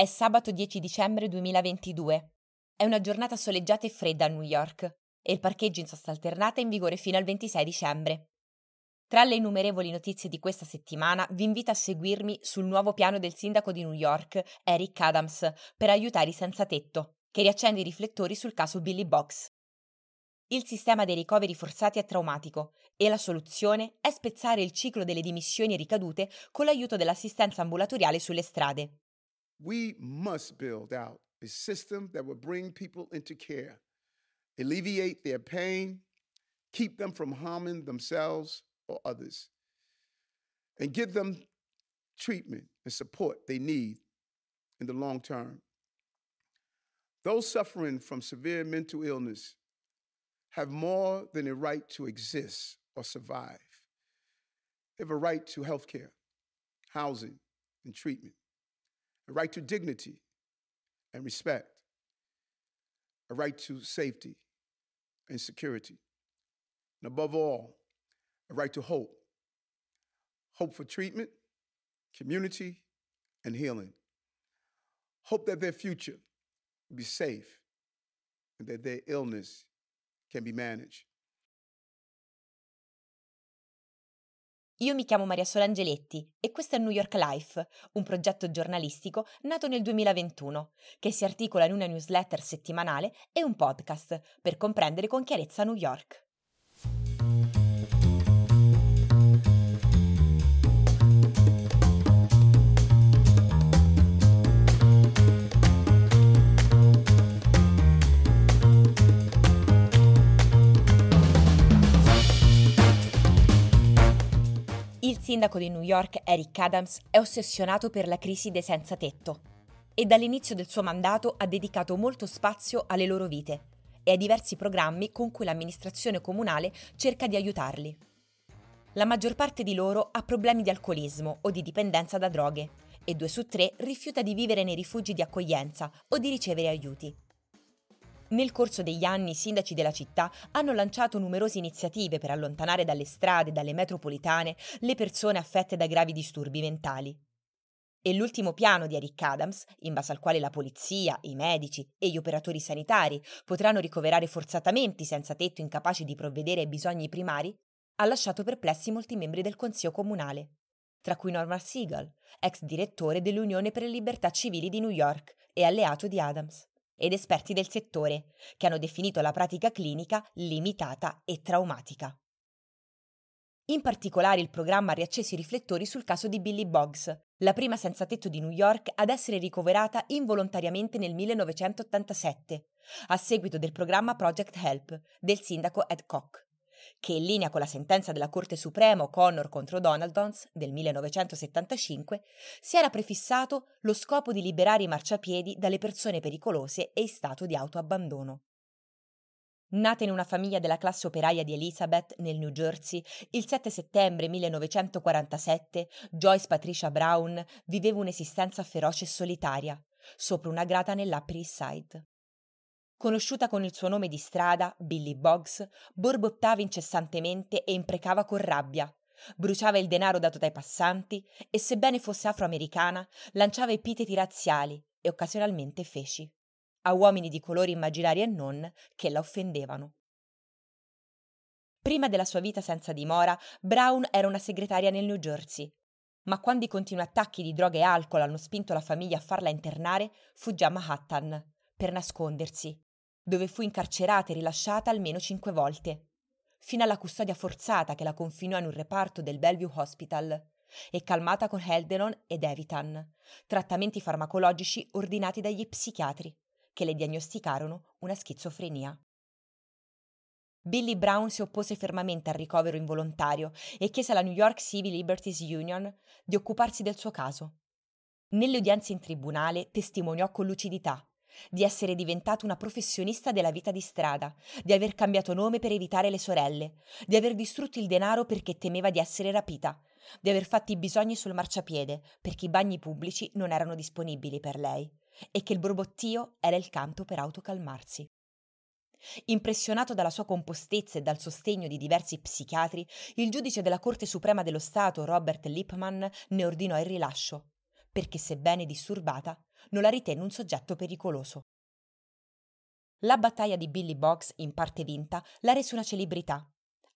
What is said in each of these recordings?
È sabato 10 dicembre 2022. È una giornata soleggiata e fredda a New York e il parcheggio in sosta alternata è in vigore fino al 26 dicembre. Tra le innumerevoli notizie di questa settimana vi invito a seguirmi sul nuovo piano del sindaco di New York, Eric Adams, per aiutare i senza tetto, che riaccende i riflettori sul caso Billy Box. Il sistema dei ricoveri forzati è traumatico e la soluzione è spezzare il ciclo delle dimissioni ricadute con l'aiuto dell'assistenza ambulatoriale sulle strade. We must build out a system that will bring people into care, alleviate their pain, keep them from harming themselves or others, and give them treatment and support they need in the long term. Those suffering from severe mental illness have more than a right to exist or survive. They have a right to health care, housing, and treatment a right to dignity and respect, a right to safety and security, and above all, a right to hope hope for treatment, community, and healing. Hope that their future will be safe and that their illness can be managed. Io mi chiamo Maria Sola Angeletti e questo è New York Life, un progetto giornalistico nato nel 2021, che si articola in una newsletter settimanale e un podcast per comprendere con chiarezza New York. Il sindaco di New York, Eric Adams, è ossessionato per la crisi dei senza tetto e dall'inizio del suo mandato ha dedicato molto spazio alle loro vite e ai diversi programmi con cui l'amministrazione comunale cerca di aiutarli. La maggior parte di loro ha problemi di alcolismo o di dipendenza da droghe e due su tre rifiuta di vivere nei rifugi di accoglienza o di ricevere aiuti. Nel corso degli anni i sindaci della città hanno lanciato numerose iniziative per allontanare dalle strade e dalle metropolitane le persone affette da gravi disturbi mentali. E l'ultimo piano di Eric Adams, in base al quale la polizia, i medici e gli operatori sanitari potranno ricoverare forzatamente i senza tetto incapaci di provvedere ai bisogni primari, ha lasciato perplessi molti membri del Consiglio comunale, tra cui Norman Siegel, ex direttore dell'Unione per le Libertà Civili di New York e alleato di Adams ed esperti del settore, che hanno definito la pratica clinica limitata e traumatica. In particolare il programma ha riacceso i riflettori sul caso di Billy Boggs, la prima senza tetto di New York ad essere ricoverata involontariamente nel 1987, a seguito del programma Project Help del sindaco Ed Koch che in linea con la sentenza della Corte Suprema O'Connor contro Donaldons del 1975 si era prefissato lo scopo di liberare i marciapiedi dalle persone pericolose e in stato di autoabbandono. Nata in una famiglia della classe operaia di Elizabeth nel New Jersey, il 7 settembre 1947 Joyce Patricia Brown viveva un'esistenza feroce e solitaria, sopra una grata nell'Upper East Side. Conosciuta con il suo nome di strada, Billy Boggs, borbottava incessantemente e imprecava con rabbia. Bruciava il denaro dato dai passanti e, sebbene fosse afroamericana, lanciava epiteti razziali e occasionalmente feci a uomini di colori immaginari e non che la offendevano. Prima della sua vita senza dimora, Brown era una segretaria nel New Jersey, ma quando i continui attacchi di droga e alcol hanno spinto la famiglia a farla internare, fuggì a Manhattan per nascondersi dove fu incarcerata e rilasciata almeno cinque volte, fino alla custodia forzata che la confinò in un reparto del Bellevue Hospital e calmata con Heldenon ed Evitan, trattamenti farmacologici ordinati dagli psichiatri, che le diagnosticarono una schizofrenia. Billy Brown si oppose fermamente al ricovero involontario e chiese alla New York Civil Liberties Union di occuparsi del suo caso. Nelle udienze in tribunale testimoniò con lucidità di essere diventato una professionista della vita di strada, di aver cambiato nome per evitare le sorelle, di aver distrutto il denaro perché temeva di essere rapita, di aver fatto i bisogni sul marciapiede perché i bagni pubblici non erano disponibili per lei e che il borbottio era il canto per autocalmarsi. Impressionato dalla sua compostezza e dal sostegno di diversi psichiatri, il giudice della Corte Suprema dello Stato, Robert Lipman, ne ordinò il rilascio, perché sebbene disturbata, non la ritenne un soggetto pericoloso. La battaglia di Billy Box, in parte vinta, la rese una celebrità.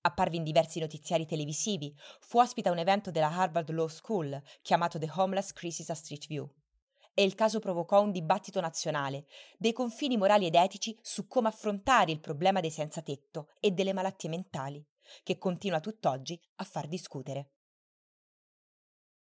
Apparve in diversi notiziari televisivi, fu ospite a un evento della Harvard Law School chiamato The Homeless Crisis a Street View. E il caso provocò un dibattito nazionale dei confini morali ed etici su come affrontare il problema dei senza tetto e delle malattie mentali, che continua tutt'oggi a far discutere.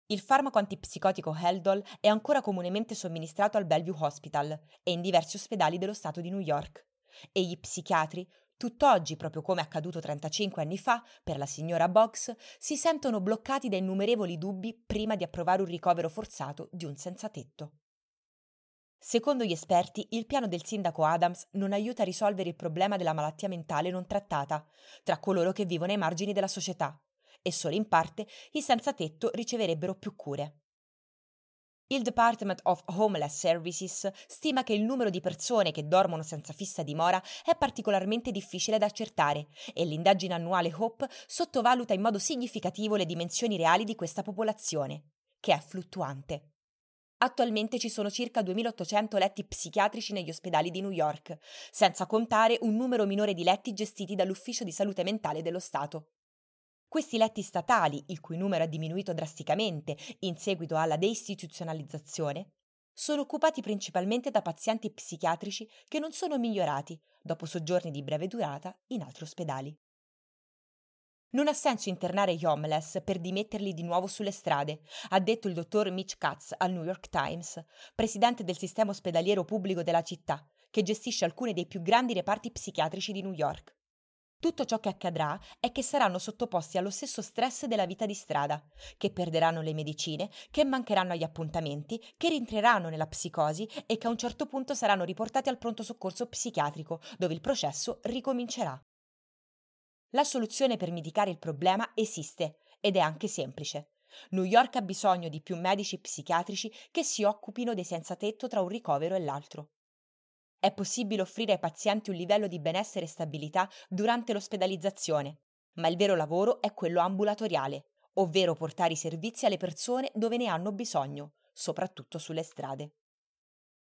Il farmaco antipsicotico Heldol è ancora comunemente somministrato al Bellevue Hospital e in diversi ospedali dello Stato di New York. E gli psichiatri, tutt'oggi, proprio come accaduto 35 anni fa per la signora Box, si sentono bloccati da innumerevoli dubbi prima di approvare un ricovero forzato di un senza tetto. Secondo gli esperti, il piano del sindaco Adams non aiuta a risolvere il problema della malattia mentale non trattata tra coloro che vivono ai margini della società e solo in parte i senza tetto riceverebbero più cure. Il Department of Homeless Services stima che il numero di persone che dormono senza fissa dimora è particolarmente difficile da accertare e l'indagine annuale HOPE sottovaluta in modo significativo le dimensioni reali di questa popolazione, che è fluttuante. Attualmente ci sono circa 2.800 letti psichiatrici negli ospedali di New York, senza contare un numero minore di letti gestiti dall'Ufficio di Salute Mentale dello Stato. Questi letti statali, il cui numero è diminuito drasticamente in seguito alla deistituzionalizzazione, sono occupati principalmente da pazienti psichiatrici che non sono migliorati dopo soggiorni di breve durata in altri ospedali. Non ha senso internare gli homeless per dimetterli di nuovo sulle strade, ha detto il dottor Mitch Katz al New York Times, presidente del sistema ospedaliero pubblico della città, che gestisce alcuni dei più grandi reparti psichiatrici di New York. Tutto ciò che accadrà è che saranno sottoposti allo stesso stress della vita di strada, che perderanno le medicine, che mancheranno agli appuntamenti, che rientreranno nella psicosi e che a un certo punto saranno riportati al pronto soccorso psichiatrico, dove il processo ricomincerà. La soluzione per mitigare il problema esiste ed è anche semplice. New York ha bisogno di più medici psichiatrici che si occupino dei senza tetto tra un ricovero e l'altro. È possibile offrire ai pazienti un livello di benessere e stabilità durante l'ospedalizzazione, ma il vero lavoro è quello ambulatoriale, ovvero portare i servizi alle persone dove ne hanno bisogno, soprattutto sulle strade.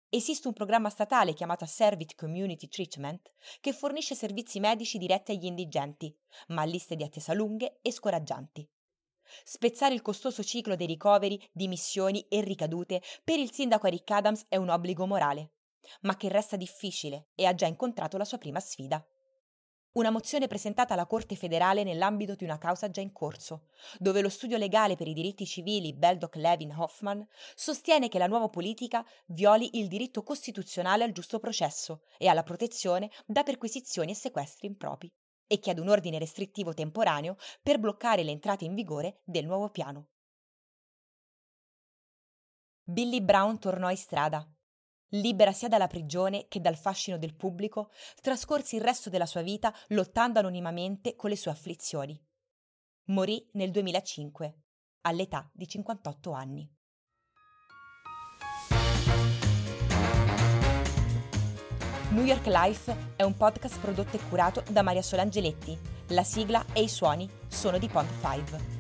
Esiste un programma statale chiamato Servit Community Treatment che fornisce servizi medici diretti agli indigenti, ma liste di attesa lunghe e scoraggianti. Spezzare il costoso ciclo dei ricoveri, dimissioni e ricadute per il sindaco Eric Adams è un obbligo morale ma che resta difficile e ha già incontrato la sua prima sfida. Una mozione presentata alla Corte federale nell'ambito di una causa già in corso, dove lo studio legale per i diritti civili Beldoc Levin Hoffman sostiene che la nuova politica violi il diritto costituzionale al giusto processo e alla protezione da perquisizioni e sequestri impropri e chiede un ordine restrittivo temporaneo per bloccare l'entrata in vigore del nuovo piano. Billy Brown tornò in strada Libera sia dalla prigione che dal fascino del pubblico, trascorse il resto della sua vita lottando anonimamente con le sue afflizioni. Morì nel 2005, all'età di 58 anni. New York Life è un podcast prodotto e curato da Maria Solangeletti. La sigla e i suoni sono di Pond 5.